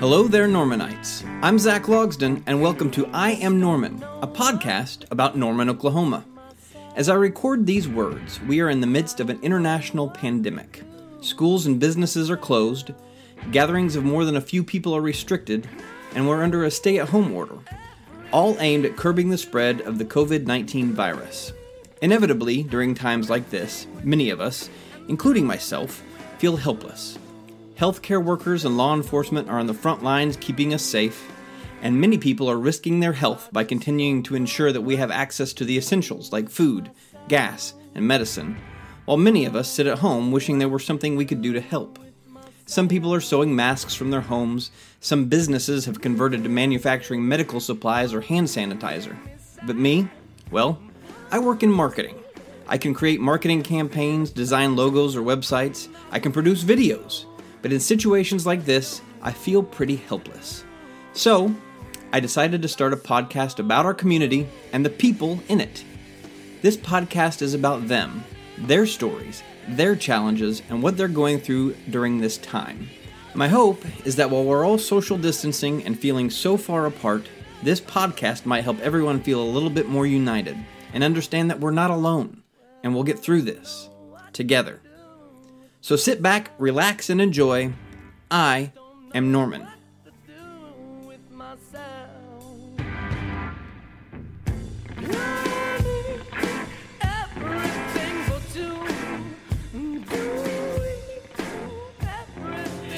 Hello there, Normanites. I'm Zach Logsden, and welcome to I Am Norman, a podcast about Norman, Oklahoma. As I record these words, we are in the midst of an international pandemic. Schools and businesses are closed, gatherings of more than a few people are restricted, and we're under a stay at home order, all aimed at curbing the spread of the COVID 19 virus. Inevitably, during times like this, many of us, including myself, feel helpless. Healthcare workers and law enforcement are on the front lines keeping us safe, and many people are risking their health by continuing to ensure that we have access to the essentials like food, gas, and medicine, while many of us sit at home wishing there were something we could do to help. Some people are sewing masks from their homes, some businesses have converted to manufacturing medical supplies or hand sanitizer. But me? Well, I work in marketing. I can create marketing campaigns, design logos or websites, I can produce videos. But in situations like this, I feel pretty helpless. So, I decided to start a podcast about our community and the people in it. This podcast is about them, their stories, their challenges, and what they're going through during this time. My hope is that while we're all social distancing and feeling so far apart, this podcast might help everyone feel a little bit more united and understand that we're not alone and we'll get through this together. So sit back, relax, and enjoy. I am Norman.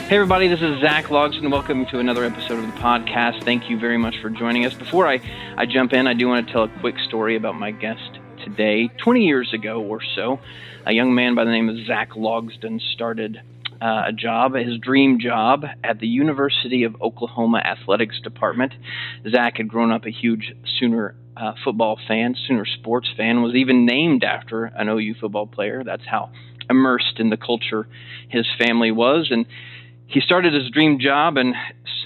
Hey, everybody, this is Zach Logsden. Welcome to another episode of the podcast. Thank you very much for joining us. Before I, I jump in, I do want to tell a quick story about my guest today. 20 years ago or so, a young man by the name of Zach Logsden started uh, a job, his dream job, at the University of Oklahoma Athletics Department. Zach had grown up a huge Sooner uh, football fan, Sooner sports fan, was even named after an OU football player. That's how immersed in the culture his family was. And he started his dream job and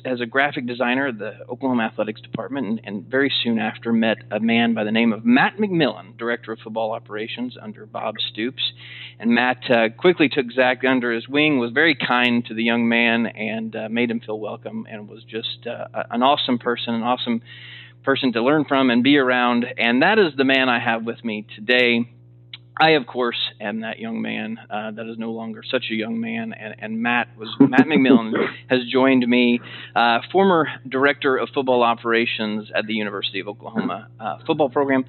as a graphic designer at the Oklahoma Athletics Department, and, and, very soon after met a man by the name of Matt McMillan, director of football operations under Bob Stoops. And Matt uh, quickly took Zach under his wing, was very kind to the young man, and uh, made him feel welcome, and was just uh, an awesome person, an awesome person to learn from and be around. And that is the man I have with me today. I, of course, am that young man uh, that is no longer such a young man, and, and Matt was Matt McMillan has joined me, uh, former director of football operations at the University of Oklahoma uh, football program,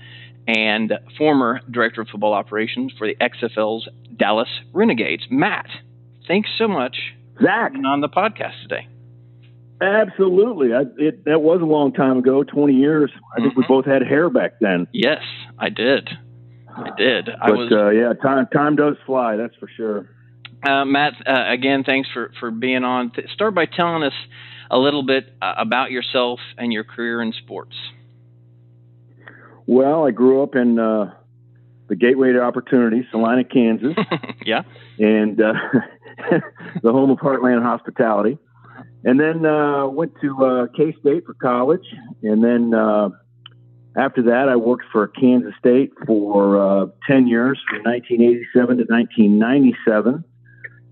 and former director of football operations for the XFL's Dallas Renegades. Matt, thanks so much, Zach, on the podcast today. Absolutely, I, it, that was a long time ago, twenty years. I think mm-hmm. we both had hair back then. Yes, I did. I did. But I was, uh, yeah, time time does fly. That's for sure. Uh, Matt, uh, again, thanks for for being on. Start by telling us a little bit uh, about yourself and your career in sports. Well, I grew up in uh, the gateway to opportunity, Salina, Kansas. yeah, and uh, the home of Heartland Hospitality. And then went to K State for college, and then after that, I worked for Kansas State for uh, 10 years, from 1987 to 1997,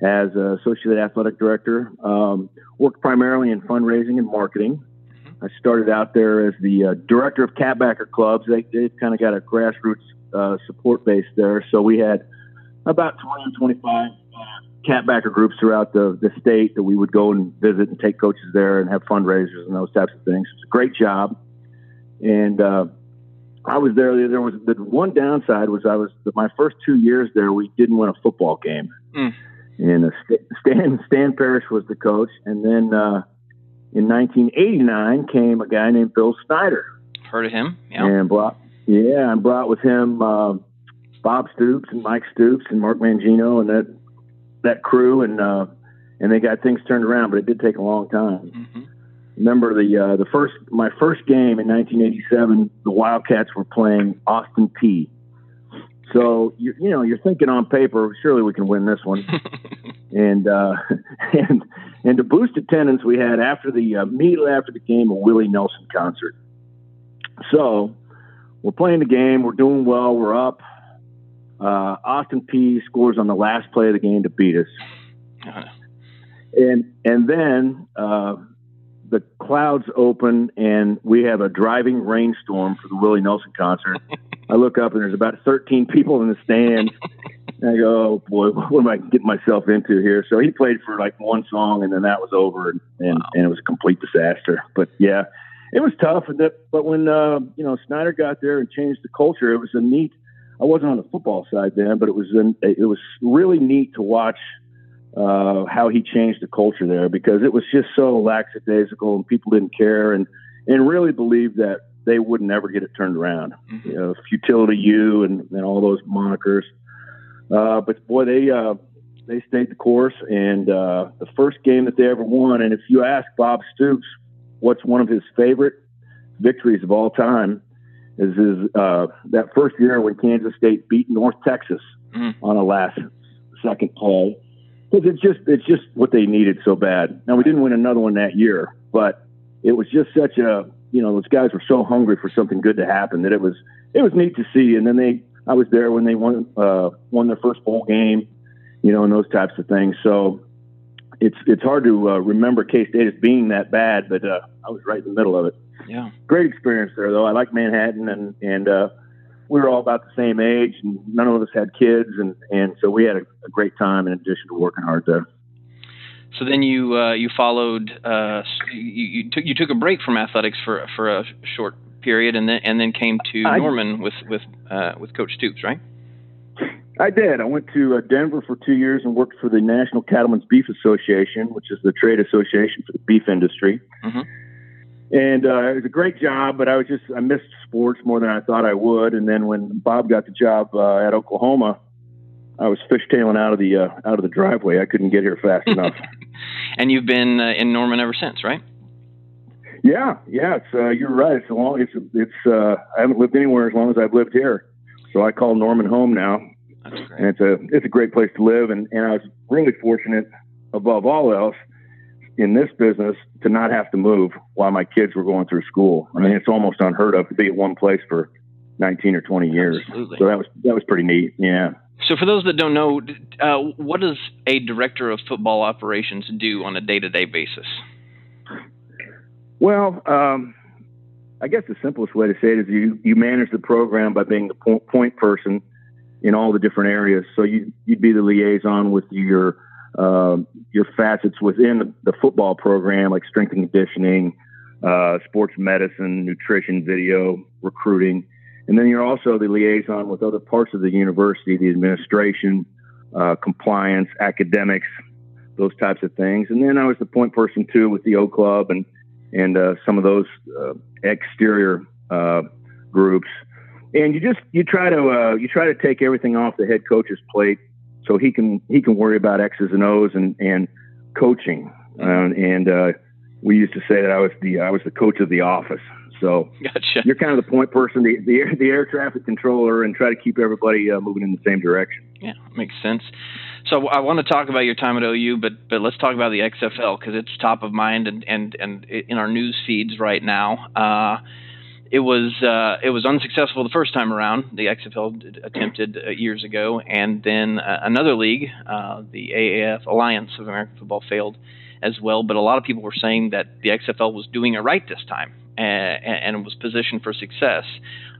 as associate athletic director. Um, worked primarily in fundraising and marketing. I started out there as the uh, director of catbacker clubs. They, they kind of got a grassroots uh, support base there. So we had about 20 or 25 uh, catbacker groups throughout the, the state that we would go and visit and take coaches there and have fundraisers and those types of things. It's a great job. And uh, I was there. There was the one downside was I was my first two years there. We didn't win a football game. Mm. And uh, Stan Stan Parrish was the coach, and then uh, in 1989 came a guy named Bill Snyder. Heard of him? Yeah. And brought yeah, and brought with him uh, Bob Stoops and Mike Stoops and Mark Mangino and that that crew, and uh, and they got things turned around, but it did take a long time. Mm-hmm remember the uh, the first my first game in 1987. The Wildcats were playing Austin Peay. So you you know you're thinking on paper, surely we can win this one. and uh, and and to boost attendance, we had after the uh, immediately after the game a Willie Nelson concert. So we're playing the game, we're doing well, we're up. Uh, Austin Peay scores on the last play of the game to beat us. Uh-huh. And and then uh, the clouds open and we have a driving rainstorm for the Willie Nelson concert. I look up and there's about 13 people in the stands. And I go, oh boy, what am I getting myself into here? So he played for like one song and then that was over and, and, wow. and it was a complete disaster. But yeah, it was tough. And that, but when, uh, you know, Snyder got there and changed the culture, it was a neat, I wasn't on the football side then, but it was, an, it was really neat to watch uh, how he changed the culture there because it was just so lackadaisical and people didn't care and, and really believed that they would never get it turned around. Mm-hmm. You know, futility U and, and all those monikers. Uh, but boy, they, uh, they stayed the course and, uh, the first game that they ever won. And if you ask Bob Stoops, what's one of his favorite victories of all time is his, uh, that first year when Kansas State beat North Texas mm-hmm. on a last second play because it's just it's just what they needed so bad. Now we didn't win another one that year, but it was just such a you know those guys were so hungry for something good to happen that it was it was neat to see. And then they I was there when they won uh, won their first bowl game, you know, and those types of things. So it's it's hard to uh, remember K State as being that bad, but uh, I was right in the middle of it. Yeah, great experience there though. I like Manhattan and and uh, we were all about the same age, and none of us had kids, and and so we had a, a great time in addition to working hard there. So then you uh, you followed uh, you, you, took you took a break from athletics for for a short period, and then and then came to I, Norman with with uh, with Coach Stoops, right? I did. I went to uh, Denver for two years and worked for the National Cattlemen's Beef Association, which is the trade association for the beef industry. Mm-hmm and uh, it was a great job, but I was just I missed sports more than I thought I would. And then when Bob got the job uh, at Oklahoma, I was fishtailing out of the uh, out of the driveway. I couldn't get here fast enough. and you've been uh, in Norman ever since, right? Yeah, yeah. It's uh, you're right. It's a long. It's it's. Uh, I haven't lived anywhere as long as I've lived here, so I call Norman home now. And it's a it's a great place to live, and, and I was really fortunate above all else in this business to not have to move while my kids were going through school. I mean, it's almost unheard of to be at one place for 19 or 20 years. Absolutely. So that was that was pretty neat. Yeah. So for those that don't know, uh, what does a director of football operations do on a day-to-day basis? Well, um, I guess the simplest way to say it is you you manage the program by being the point person in all the different areas. So you you'd be the liaison with your um, your facets within the, football program, like strength and conditioning, uh, sports medicine, nutrition, video, recruiting. And then you're also the liaison with other parts of the university, the administration, uh, compliance, academics, those types of things. And then I was the point person too with the O Club and and uh, some of those uh, exterior uh, groups. And you just you try to uh, you try to take everything off the head coach's plate so he can he can worry about X's and O's and and coaching. And uh, we used to say that I was the I was the coach of the office. So gotcha. you're kind of the point person, the, the air, the air traffic controller, and try to keep everybody uh, moving in the same direction. Yeah, makes sense. So I want to talk about your time at OU, but but let's talk about the XFL because it's top of mind and and and in our news feeds right now. Uh, it was uh, it was unsuccessful the first time around. The XFL attempted uh, years ago, and then uh, another league, uh, the AAF Alliance of American Football, failed as well. But a lot of people were saying that the XFL was doing it right this time and, and was positioned for success.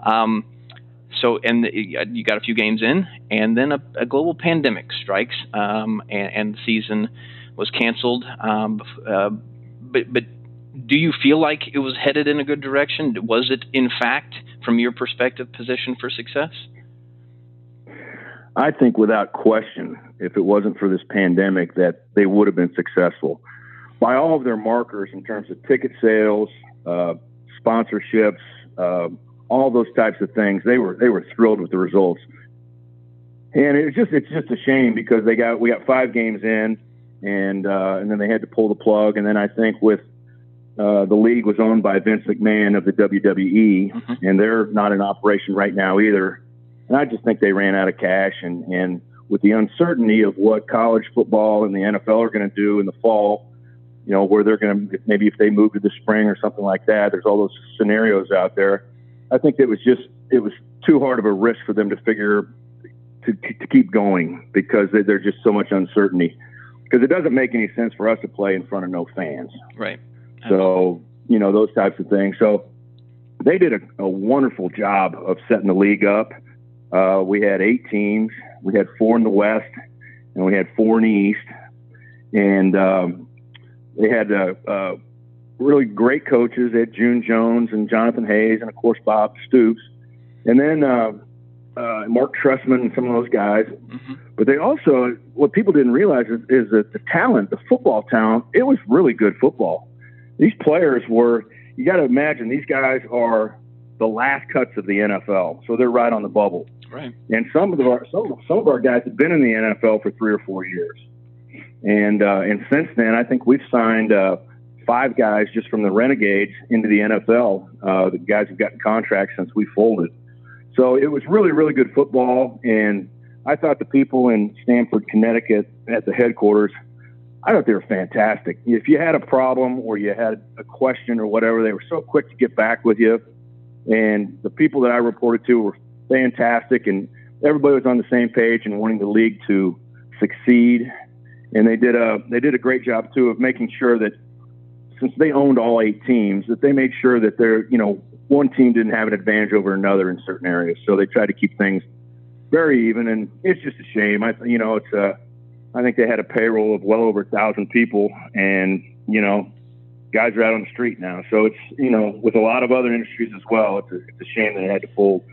Um, so, and you got a few games in, and then a, a global pandemic strikes, um, and, and, the season was canceled. Um, uh, but but do you feel like it was headed in a good direction? Was it, in fact, from your perspective, positioned for success? I think without question, if it wasn't for this pandemic, that they would have been successful. By all of their markers in terms of ticket sales, uh, sponsorships, uh, all those types of things, they were they were thrilled with the results. And it's just it's just a shame because they got we got five games in, and uh, and then they had to pull the plug. And then I think with uh, the league was owned by Vince McMahon of the WWE, mm-hmm. and they're not in operation right now either. And I just think they ran out of cash, and and with the uncertainty of what college football and the NFL are going to do in the fall, you know, where they're going to maybe if they move to the spring or something like that. There's all those scenarios out there. I think it was just it was too hard of a risk for them to figure to, to keep going because there's just so much uncertainty. Because it doesn't make any sense for us to play in front of no fans. Right. So, you know, those types of things. So they did a, a wonderful job of setting the league up. Uh, we had eight teams. We had four in the West and we had four in the East. And um, they had uh, uh, really great coaches. They had June Jones and Jonathan Hayes and, of course, Bob Stoops. And then uh, uh, Mark Trestman and some of those guys. Mm-hmm. But they also, what people didn't realize is, is that the talent, the football talent, it was really good football. These players were, you got to imagine, these guys are the last cuts of the NFL, so they're right on the bubble. Right. And some of our some, some of our guys have been in the NFL for three or four years, and uh, and since then, I think we've signed uh, five guys just from the Renegades into the NFL. Uh, the guys have gotten contracts since we folded. So it was really, really good football. And I thought the people in Stamford, Connecticut at the headquarters, I thought they were fantastic. If you had a problem or you had a question or whatever, they were so quick to get back with you. And the people that I reported to were fantastic. And everybody was on the same page and wanting the league to succeed. And they did a they did a great job too of making sure that since they owned all eight teams, that they made sure that they're you know one team didn't have an advantage over another in certain areas. So they tried to keep things very even, and it's just a shame. I, you know, it's a, I think they had a payroll of well over a thousand people, and you know, guys are out on the street now. So it's you know, with a lot of other industries as well, it's a, it's a shame that it had to fold.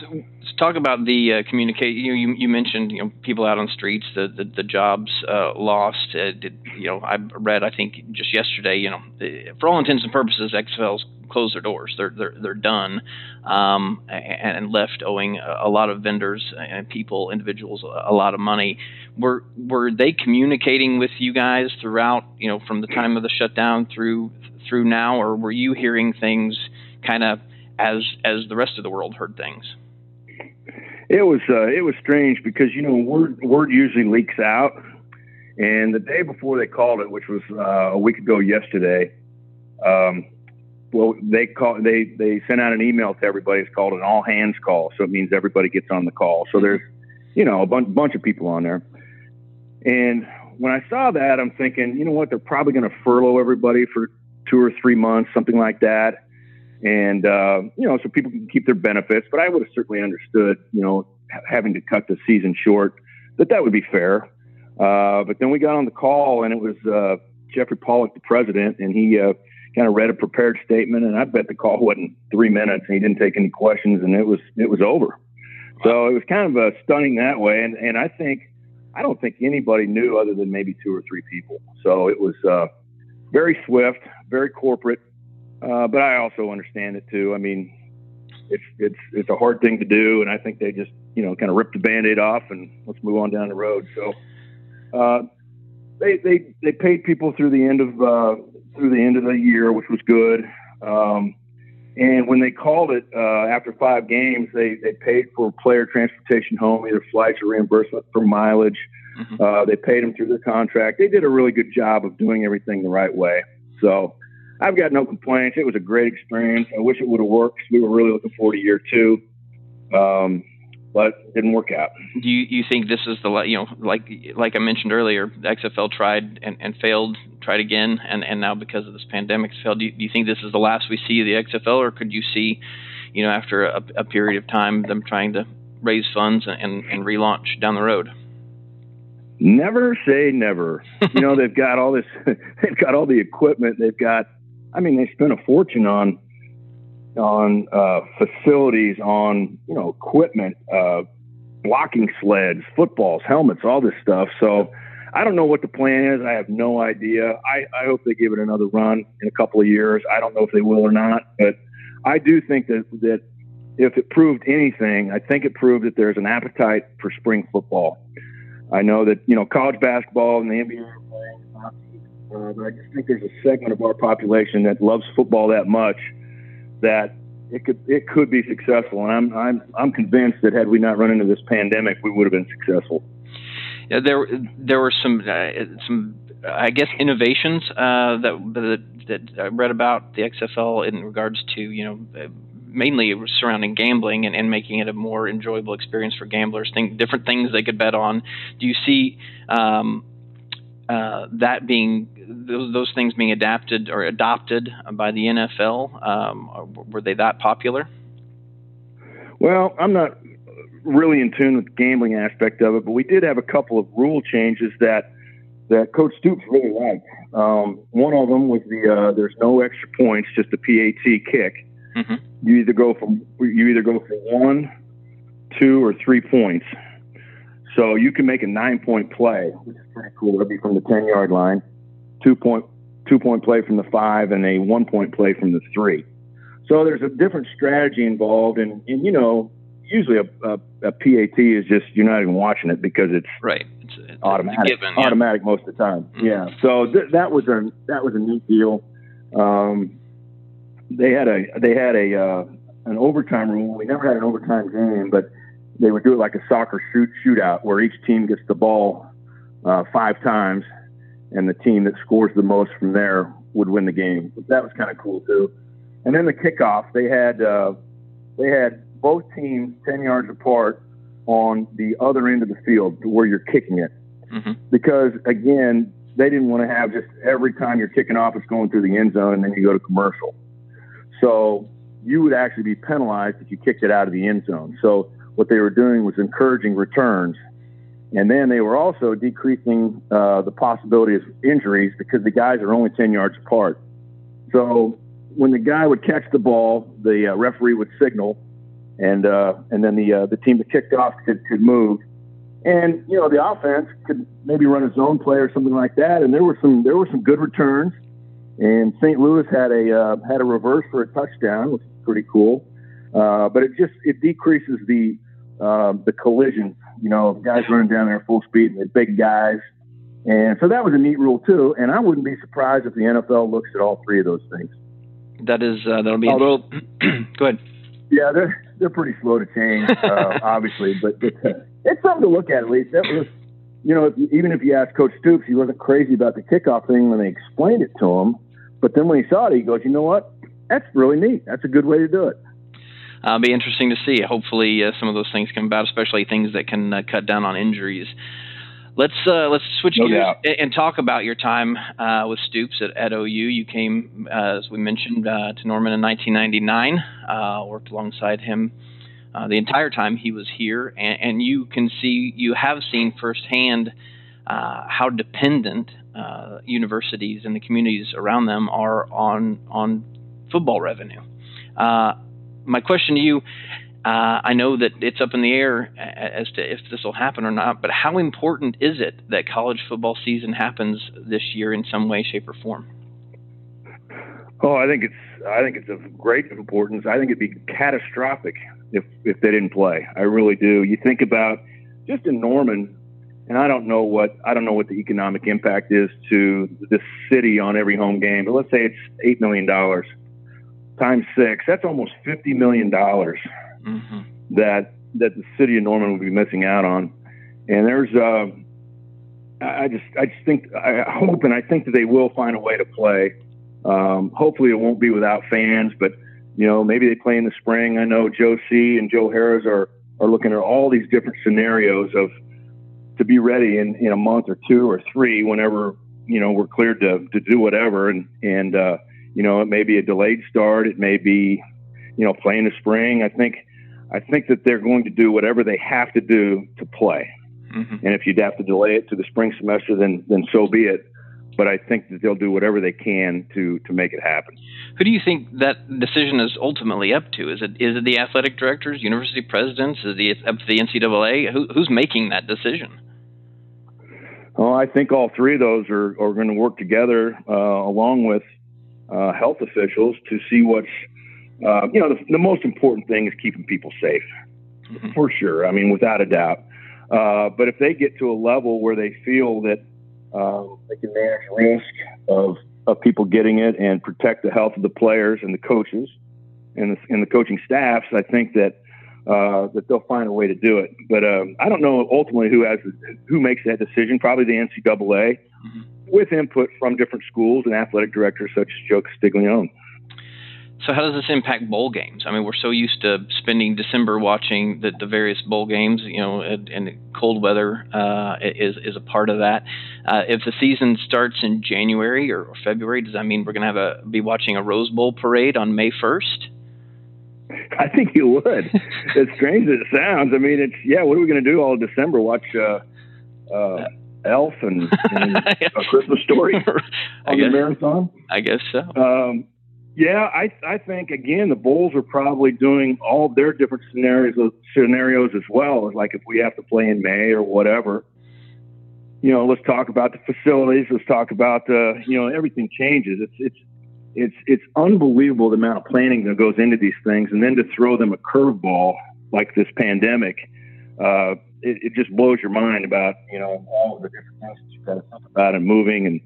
So talk about the uh, communication. You, you, you mentioned you know people out on streets, the the, the jobs uh, lost. Uh, did, you know I read I think just yesterday. You know for all intents and purposes, XFL's closed their doors. They're they're they're done, um, and, and, left owing a, lot of vendors and people, individuals, a lot of money. Were were they communicating with you guys throughout? You know from the time of the shutdown through through now, or were you hearing things kind of as as the rest of the world heard things? It was uh, it was strange because you know word word usually leaks out, and the day before they called it, which was uh, a week ago yesterday, um, well they call they they sent out an email to everybody. It's called an all hands call, so it means everybody gets on the call. So there's you know a bunch bunch of people on there, and when I saw that, I'm thinking, you know what, they're probably going to furlough everybody for two or three months, something like that and uh, you know, so people can keep their benefits. But I would have certainly understood, you know, having to cut the season short, that that would be fair. Uh, but then we got on the call, and it was uh, Jeffrey Pollack, the president, and he uh, kind of read a prepared statement, and I bet the call wasn't three minutes, and he didn't take any questions, and it was it was over. So it was kind of uh, stunning that way, and and I think I don't think anybody knew other than maybe two or three people. So it was uh, very swift, very corporate. Uh, but I also understand it too. I mean, it's it's it's a hard thing to do, and I think they just you know kind of ripped the band-aid off and let's move on down the road. So uh, they they they paid people through the end of uh, through the end of the year, which was good. Um, and when they called it uh, after five games, they they paid for player transportation home, either flights or reimbursement for mileage. Mm-hmm. Uh, they paid them through their contract. They did a really good job of doing everything the right way. So I've got no complaints. It was a great experience. I wish it would have worked. We were really looking forward to year two, um, but it didn't work out. Do you, you think this is the you know like like I mentioned earlier, the XFL tried and, and failed, tried again, and, and now because of this pandemic failed. Do you, do you think this is the last we see of the XFL, or could you see, you know, after a, a period of time, them trying to raise funds and, and relaunch down the road? Never say never. you know, they've got all this, they've got all the equipment, they've got I mean, they spent a fortune on on uh, facilities, on you know equipment, uh, blocking sleds, footballs, helmets, all this stuff. So I don't know what the plan is. I have no idea. I, I hope they give it another run in a couple of years. I don't know if they will or not, but I do think that that if it proved anything, I think it proved that there's an appetite for spring football. I know that you know college basketball and the NBA uh, but I just think there's a segment of our population that loves football that much that it could it could be successful. And I'm I'm I'm convinced that had we not run into this pandemic, we would have been successful. Yeah, there there were some uh, some I guess innovations uh, that, that that I read about the XFL in regards to you know mainly surrounding gambling and, and making it a more enjoyable experience for gamblers. Think different things they could bet on. Do you see um, uh, that being those, those things being adapted or adopted by the NFL? Um, were they that popular? Well, I'm not really in tune with the gambling aspect of it, but we did have a couple of rule changes that that Coach Stoops really liked. Um, one of them was the uh, there's no extra points, just a PAT kick. Mm-hmm. You either go from you either go for one, two, or three points. So you can make a nine point play, which is pretty cool. It'll be from the ten yard line, two point two point play from the five, and a one point play from the three. So there's a different strategy involved, and, and you know, usually a, a, a, PAT is just you're not even watching it because it's right. It's, it's automatic, given, yeah. automatic most of the time. Mm-hmm. Yeah. So th- that was a that was a neat deal. Um, they had a they had a uh, an overtime rule. We never had an overtime game, but they would do it like a soccer shoot shootout where each team gets the ball uh, five times, and the team that scores the most from there would win the game. But that was kind of cool too. And then the kickoff, they had uh, they had both teams ten yards apart on the other end of the field where you're kicking it, mm-hmm. because again, they didn't want to have just every time you're kicking off, it's going through the end zone, and then you go to commercial. So you would actually be penalized if you kicked it out of the end zone. So what they were doing was encouraging returns. And then they were also decreasing uh, the possibility of injuries because the guys are only 10 yards apart. So when the guy would catch the ball, the uh, referee would signal, and uh, and then the uh, the team that kicked off could, could move, and you know the offense could maybe run a zone play or something like that. And there were some there were some good returns, and St. Louis had a uh, had a reverse for a touchdown, which is pretty cool. Uh, but it just it decreases the uh, the collisions. You know, guys running down there full speed and the big guys. And so that was a neat rule too. And I wouldn't be surprised if the NFL looks at all three of those things. That is uh, that'll be. Although, go ahead. Yeah, they're they're pretty slow to change, uh, obviously, but it's, it's something to look at at least. That was, you know, if, even if you ask Coach Stoops, he wasn't crazy about the kickoff thing when they explained it to him. But then when he saw it, he goes, "You know what? That's really neat. That's a good way to do it." Uh, be interesting to see. Hopefully, uh, some of those things come about, especially things that can uh, cut down on injuries. Let's uh, let's switch no gears doubt. and talk about your time uh, with Stoops at, at, OU. You came, uh, as we mentioned, uh, to Norman in 1999. Uh, worked alongside him uh, the entire time he was here, and, and, you can see, you have seen firsthand how dependent universities and the communities around them are on on football revenue. My question to you uh, I know that it's up in the air as to if this will happen or not, but how important is it that college football season happens this year in some way, shape, or form? Oh, I think it's I think it's of great importance. I think it'd be catastrophic if if they didn't play. I really do. You think about just in Norman, and I don't know what I don't know what the economic impact is to this city on every home game, but let's say it's eight million dollars times six. That's almost fifty million dollars mm-hmm. that that the city of Norman will be missing out on. And there's, uh, I just, I just think, I hope, and I think that they will find a way to play. Um, hopefully, it won't be without fans, but you know, maybe they play in the spring. I know Joe C and Joe Harroz are are looking at all these different scenarios of to be ready in, in a month or two or three, whenever you know we're cleared to to do whatever. And and uh, you know, it may be a delayed start. It may be, you know, play in the spring. I think I think that they're going to do whatever they have to do to play. Mm-hmm. And if you'd have to delay it to the spring semester, then then so be it. But I think that they'll do whatever they can to to make it happen. Who do you think that decision is ultimately up to? Is it is it the athletic directors, university presidents, is it up to the NCAA? Who, who's making that decision? Well, I think all three of those are, are going to work together uh, along with uh, health officials to see what's uh, you know, the, the, most important thing is keeping people safe, mm-hmm. for sure. I mean, without a doubt. Uh, but if they get to a level where they feel that um, they can manage risk of of people getting it and protect the health of the players and the coaches and the, and the coaching staffs, I think that uh, that they'll find a way to do it. But um, I don't know ultimately who has who makes that decision. Probably the NCAA, mm-hmm. With input from different schools and athletic directors such as Joe Castiglione. So how does this impact bowl games? I mean, we're so used to spending December watching the, the various bowl games, you know, and, and cold weather uh, is is a part of that. Uh, if the season starts in January or, February, does that mean we're going to have a be watching a Rose Bowl parade on May first? I think you would. as strange as it sounds, I mean, it's yeah. What are we going to do all December? Watch uh, uh, Elf and, and a Christmas Story on guess, the marathon. I guess so. Um, yeah, I I think again the Bulls are probably doing all their different scenarios scenarios as well. Like if we have to play in May or whatever, you know, let's talk about the facilities. Let's talk about the you know everything changes. It's it's it's it's unbelievable the amount of planning that goes into these things, and then to throw them a curveball like this pandemic, uh, it, it just blows your mind about you know all of the different things that you've got to think about and moving and.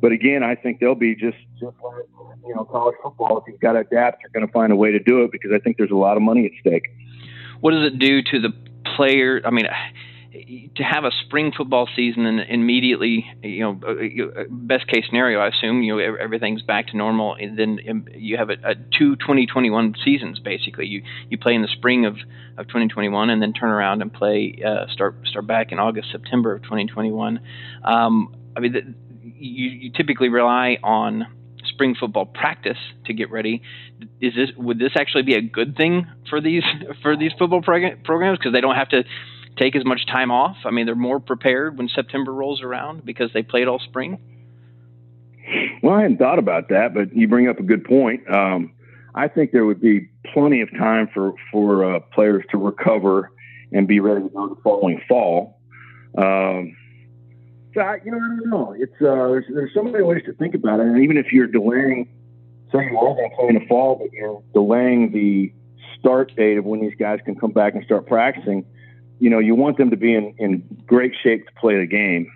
But again, I think they'll be just just like you know college football. If you've got to adapt, you're going to find a way to do it because I think there's a lot of money at stake. What does it do to the player? I mean, to have a spring football season and immediately, you know, uh, uh, best case scenario, I assume, you know, everything's back to normal, and then um, you have a, a two 2021 seasons basically. You you play in the spring of, of 2021, and then turn around and play uh, start start back in August September of 2021. Um, I mean, the, you, you typically rely on spring football practice to get ready. Is this would this actually be a good thing for these for these football prog- programs because they don't have to take as much time off? I mean, they're more prepared when September rolls around because they played all spring. Well, I hadn't thought about that, but you bring up a good point. Um, I think there would be plenty of time for for uh, players to recover and be ready to go the following fall. Um, so I, you know, I don't know. It's uh, there's there's so many ways to think about it, and even if you're delaying, say you are going to play in the fall, but you're delaying the start date of when these guys can come back and start practicing you know, you want them to be in, in great shape to play the game.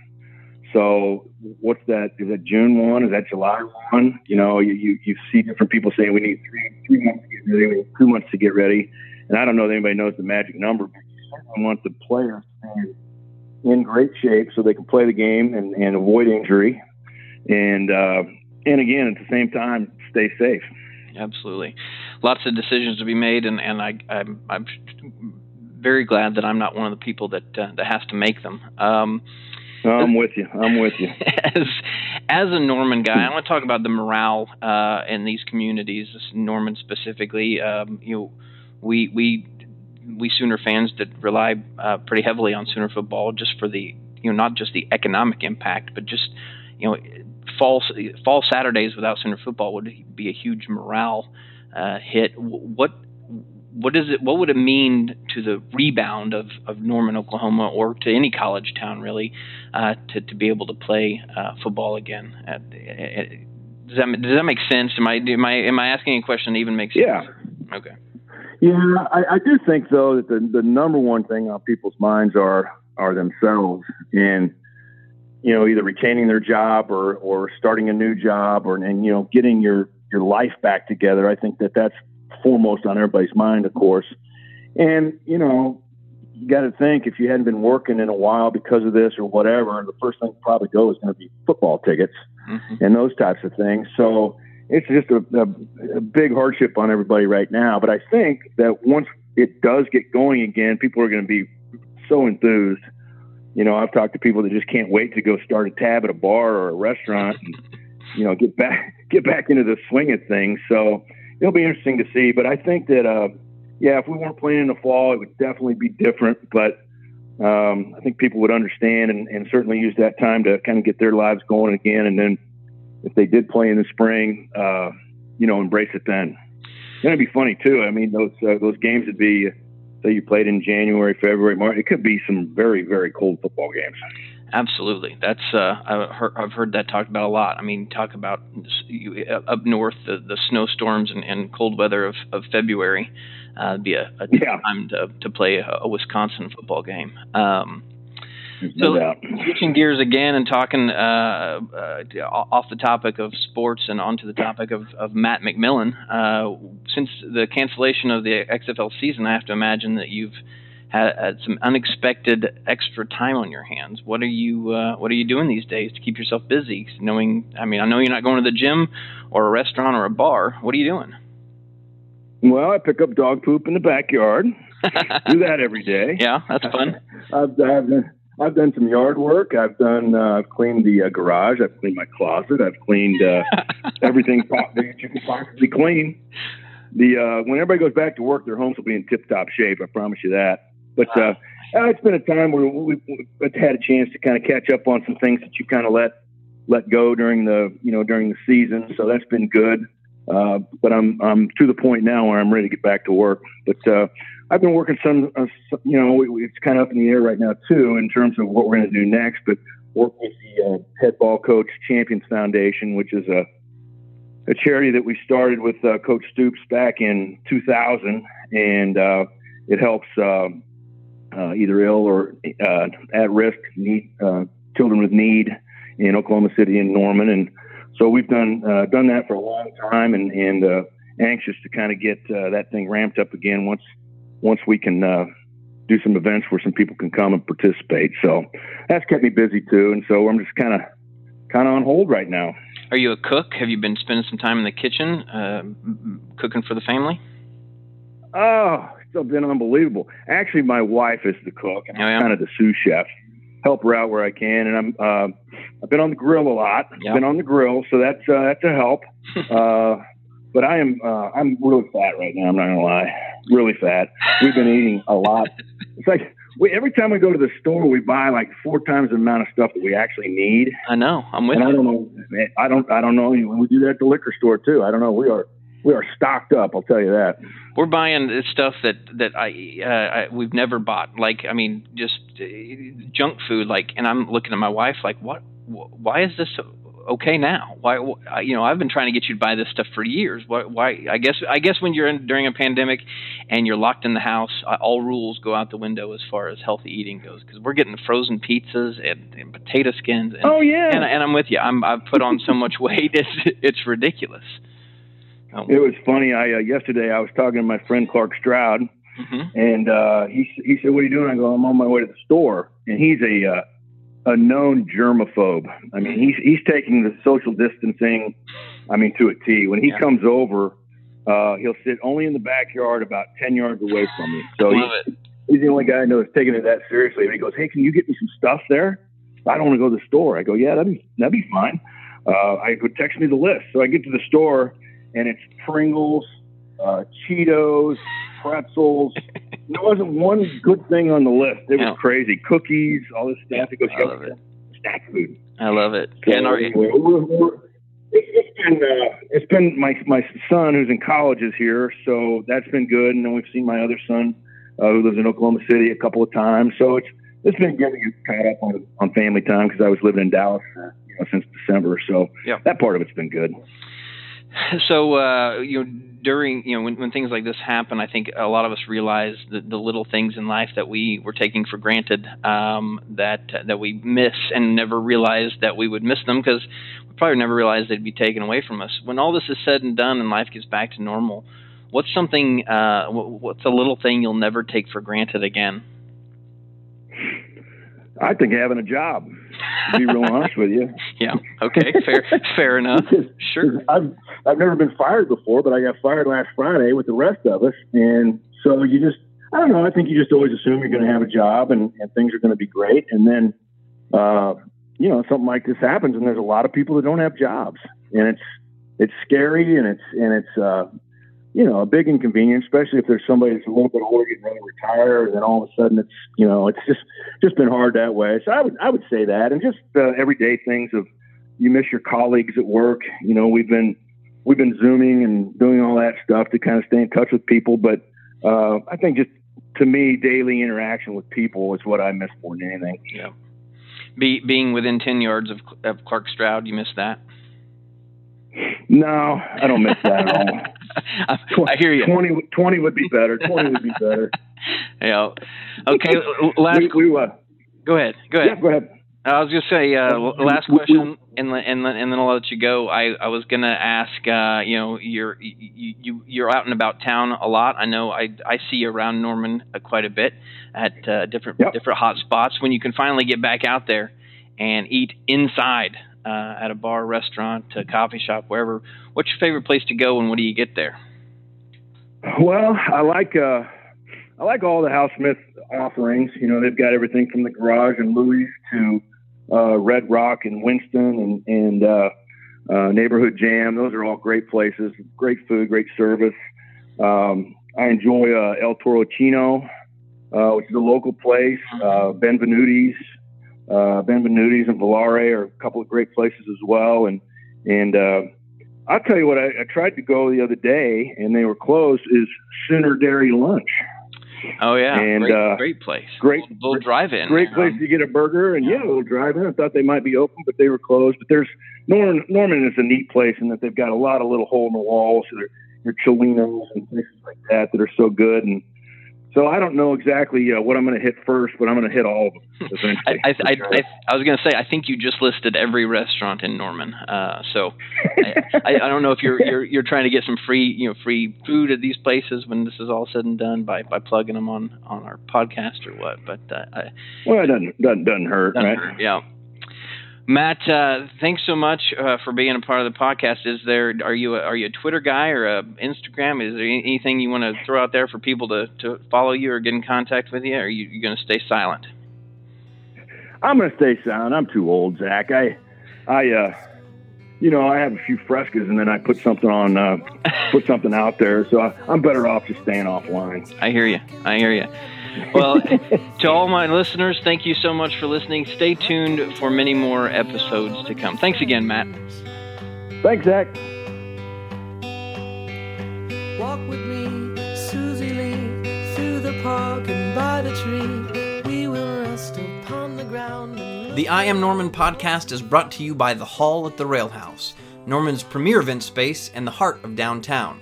So what's that? Is that June one? Is that July one? You know, you, you, you see different people saying we need three three months to get ready, we need two months to get ready. And I don't know if anybody knows the magic number, but you certainly want the players in great shape so they can play the game and, and avoid injury. And uh, and again, at the same time, stay safe. Absolutely, lots of decisions to be made, and and I I'm, I'm very glad that I'm not one of the people that uh, that has to make them. Um, I'm with you. I'm with you. As as a Norman guy, I want to talk about the morale uh, in these communities, Norman specifically. Um, you know, we we we Sooner fans that rely uh, pretty heavily on Sooner football just for the you know not just the economic impact, but just you know fall fall Saturdays without Sooner football would be a huge morale uh, hit. What what does it what would it mean to the rebound of, of Norman, Oklahoma, or to any college town really, uh, to to be able to play uh, football again? Uh, does that does that make sense? Am I am I am I asking a question that even makes sense? Yeah. Okay. Yeah, I, I do think though that the the number one thing on people's minds are are themselves and you know either retaining their job or or starting a new job or and you know getting your your life back together. I think that that's foremost on everybody's mind, of course. And, you know, you got to think if you hadn't been working in a while because of this or whatever, the first thing probably go is going to be football tickets mm-hmm. and those types of things. So it's just a, a, a big hardship on everybody right now. But I think that once it does get going again, people are going to be so enthused. You know, I've talked to people that just can't wait to go start a tab at a bar or a restaurant and, you know, get back get back into the swing of things. So it'll be interesting to see. But I think that, uh, yeah, if we weren't playing in the fall, it would definitely be different. But um, I think people would understand and, and certainly use that time to kind of get their lives going again. And then if they did play in the spring, uh, you know, embrace it then. Going to be funny too. I mean, those uh, those games would be, say, you played in January, February, March. It could be some very very cold football games. Absolutely, that's uh, I've, heard, that talked about a lot. I mean, talk about you, up north the, the snowstorms and, and cold weather of, of February. Uh, be a, a yeah. time to, to play a, a Wisconsin football game. Um, so, switching gears again and talking uh, uh, off the topic of sports and onto the topic of, of Matt McMillan. Uh, since the cancellation of the XFL season, I have to imagine that you've had, had some unexpected extra time on your hands. What are you uh, What are you doing these days to keep yourself busy? Knowing, I mean, I know you're not going to the gym or a restaurant or a bar. What are you doing? Well, I pick up dog poop in the backyard. Do that every day. Yeah, that's fun. I've, I've done, I've done some yard work. I've done. Uh, I've cleaned the uh, garage. I've cleaned my closet. I've cleaned uh, everything that you can possibly clean. The uh, when everybody goes back to work, their homes will be in tip-top shape. I promise you that. But uh, uh, it's been a time where we've, had a chance to kind of catch up on some things that you kind of let let go during the you know during the season. So that's been good. Uh, but I'm I'm to the point now where I'm ready to get back to work. But uh, I've been working some, uh, you know, it's kind of up in the air right now too in terms of what we're going to do next. But work with the uh, Head Ball Coach Champions Foundation, which is a a charity that we started with uh, Coach Stoops back in 2000, and uh, it helps uh, uh either ill or uh, at risk need uh, children with need in Oklahoma City and Norman, and so we've done done that for a long time, and and anxious to kind of get that thing ramped up again once once we can do some events where some people can come and participate. So that's kept me busy too, and so I'm just kind of kind of on hold right now. Are you a cook? Have you been spending some time in the kitchen uh, cooking for the family? Oh, it's been unbelievable. Actually, my wife is the cook, and I'm kind of the sous chef. Help her out where I can, and I'm uh, I've been on the grill a lot. Yep. Been on the grill, so that's uh, that's a help. uh, but I am uh, I'm really fat right now. I'm not gonna lie, really fat. We've been eating a lot. It's like we, every time we go to the store, we buy like four times the amount of stuff that we actually need. I know. I'm with and you. I don't know. I don't. I don't know. We do that at the liquor store too. I don't know. We are we are stocked up. I'll tell you that. We're buying stuff that that I, uh, I we've never bought. Like I mean, just uh, junk food. Like, and I'm looking at my wife like, what? Why is this okay now? Why, you know, I've been trying to get you to buy this stuff for years. Why, why I guess, I guess when you're in during a pandemic and you're locked in the house, all rules go out the window as far as healthy eating goes. Because we're getting frozen pizzas and, and potato skins. And, oh yeah. And, and, I'm with you. I'm, I've put on so much weight. It's, it's ridiculous. It was funny. I uh, yesterday I was talking to my friend Clark Stroud, mm-hmm. and uh, he he said, "What are you doing?" I go, "I'm on my way to the store." And he's a uh, a known germaphobe. I mean, he's he's taking the social distancing, I mean, to a T. When he yeah. comes over, uh, he'll sit only in the backyard, about ten yards away from me. So he's, he's, the only guy I know that's taking it that seriously. And he goes, "Hey, can you get me some stuff there? I don't want to go to the store." I go, "Yeah, that'd be that'd be fine." Uh, I go, "Text me the list." So I get to the store, and it's Pringles, uh, Cheetos, pretzels. there wasn't one good thing on the list. It was crazy. Cookies, all this stuff. It goes, I love it. Snack food. I love it. So, and are you? We're, we're, it's been uh, it's been my my son who's in college is here, so that's been good. And then we've seen my other son uh, who lives in Oklahoma City a couple of times. So it's it's been getting caught up on on family time because I was living in Dallas you know, since December. So yeah. that part of it's been good. So uh, you know during you know when, when things like this happen, I think a lot of us realize the, the little things in life that we were taking for granted um, that that we miss and never realized that we would miss them because we probably never realized they'd be taken away from us. When all this is said and done and life gets back to normal, what's something uh, what's a little thing you'll never take for granted again? I think having a job. To be real honest with you. Yeah. Okay. Fair. fair enough. Sure. I've I've never been fired before, but I got fired last Friday with the rest of us, and so you just I don't know. I think you just always assume you're going to have a job and, and things are going to be great, and then uh, you know something like this happens, and there's a lot of people that don't have jobs, and it's it's scary and it's and it's uh, you know, a big inconvenience, especially if there's somebody that's a little bit older getting ready to retire, and then all of a sudden it's, you know, it's just just been hard that way. So I would I would say that, and just uh, everyday things of you miss your colleagues at work. You know, we've been we've been zooming and doing all that stuff to kind of stay in touch with people, but uh, I think just to me, daily interaction with people is what I miss more than anything. Yeah. Be, being within ten yards of, of Clark Stroud, you miss that. No, I don't miss that at all. I hear you. 20, 20 would be better. 20 would be better. yeah. Okay. Last. We, we, uh, go ahead. Go ahead. Yeah, go ahead. I was just say uh, last question, and and and then I'll let you go. I, I was gonna ask, uh, you know, you're you, you you're out and about town a lot. I know I I see you around Norman uh, quite a bit at uh, different yep. different hot spots. When you can finally get back out there and eat inside uh, at a bar, restaurant, a coffee shop, wherever. What's your favorite place to go, and what do you get there? Well, I like uh, I like all the Hal Smith offerings. You know, they've got everything from the garage and Louis to uh, Red Rock and Winston and and uh, uh, Neighborhood Jam. Those are all great places. Great food, great service. Um, I enjoy uh, El Toro Chino, uh, which is a local place. Uh, Benvenuti's, uh, Benvenuti's and Volare are a couple of great places as well. And and uh, I'll tell you what, I, I tried to go the other day and they were closed. Is Sooner Dairy Lunch. Oh yeah, and great, uh, great place. Great little, little drive-in. Great place um, to get a burger, and yeah, a little drive-in. I thought they might be open, but they were closed. But there's Norman. Norman is a neat place in that they've got a lot of little hole in the walls. So your Cholinos and places like that that are so good. And so I don't know exactly uh, what I'm going to hit first, but I'm going to hit all of them. I, I. I, I, was going to say I think you just listed every restaurant in Norman. Uh, so I, I, don't know if you're, you're you're trying to get some free you know free food at these places when this is all said and done by, by plugging them on, on our podcast or what. But uh, I, well, it doesn't doesn't, doesn't hurt, doesn't right? Hurt, yeah. Matt, uh, thanks so much uh, for being a part of the podcast. Is there are you a, are you a Twitter guy or a Instagram? Is there anything you want to throw out there for people to, to follow you or get in contact with you? Or are you, you going to stay silent? I'm going to stay silent. I'm too old, Zach. I, I, uh, you know, I have a few frescas and then I put something on, uh, put something out there. So I, I'm better off just staying offline. I hear you. I hear you. Well, to all my listeners, thank you so much for listening. Stay tuned for many more episodes to come. Thanks again, Matt. Thanks, Zach. Walk with me, Susie Lee, through the park and by the tree. We will rest upon the ground. The I Am Norman podcast is brought to you by The Hall at the Railhouse, Norman's premier event space in the heart of downtown.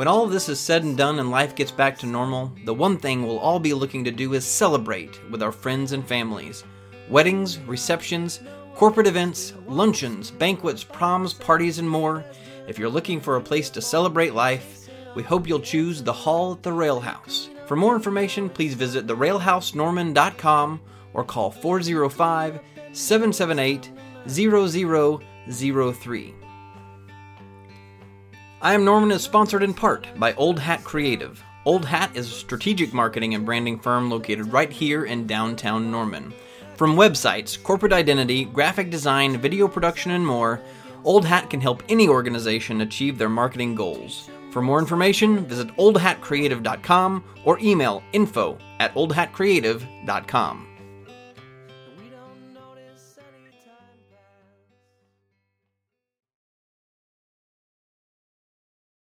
When all of this is said and done and life gets back to normal, the one thing we'll all be looking to do is celebrate with our friends and families. Weddings, receptions, corporate events, luncheons, banquets, proms, parties, and more. If you're looking for a place to celebrate life, we hope you'll choose the Hall at the Railhouse. For more information, please visit therailhousenorman.com or call 405 778 0003. I Am Norman is sponsored in part by Old Hat Creative. Old Hat is a strategic marketing and branding firm located right here in downtown Norman. From websites, corporate identity, graphic design, video production, and more, Old Hat can help any organization achieve their marketing goals. For more information, visit oldhatcreative.com or email info at oldhatcreative.com.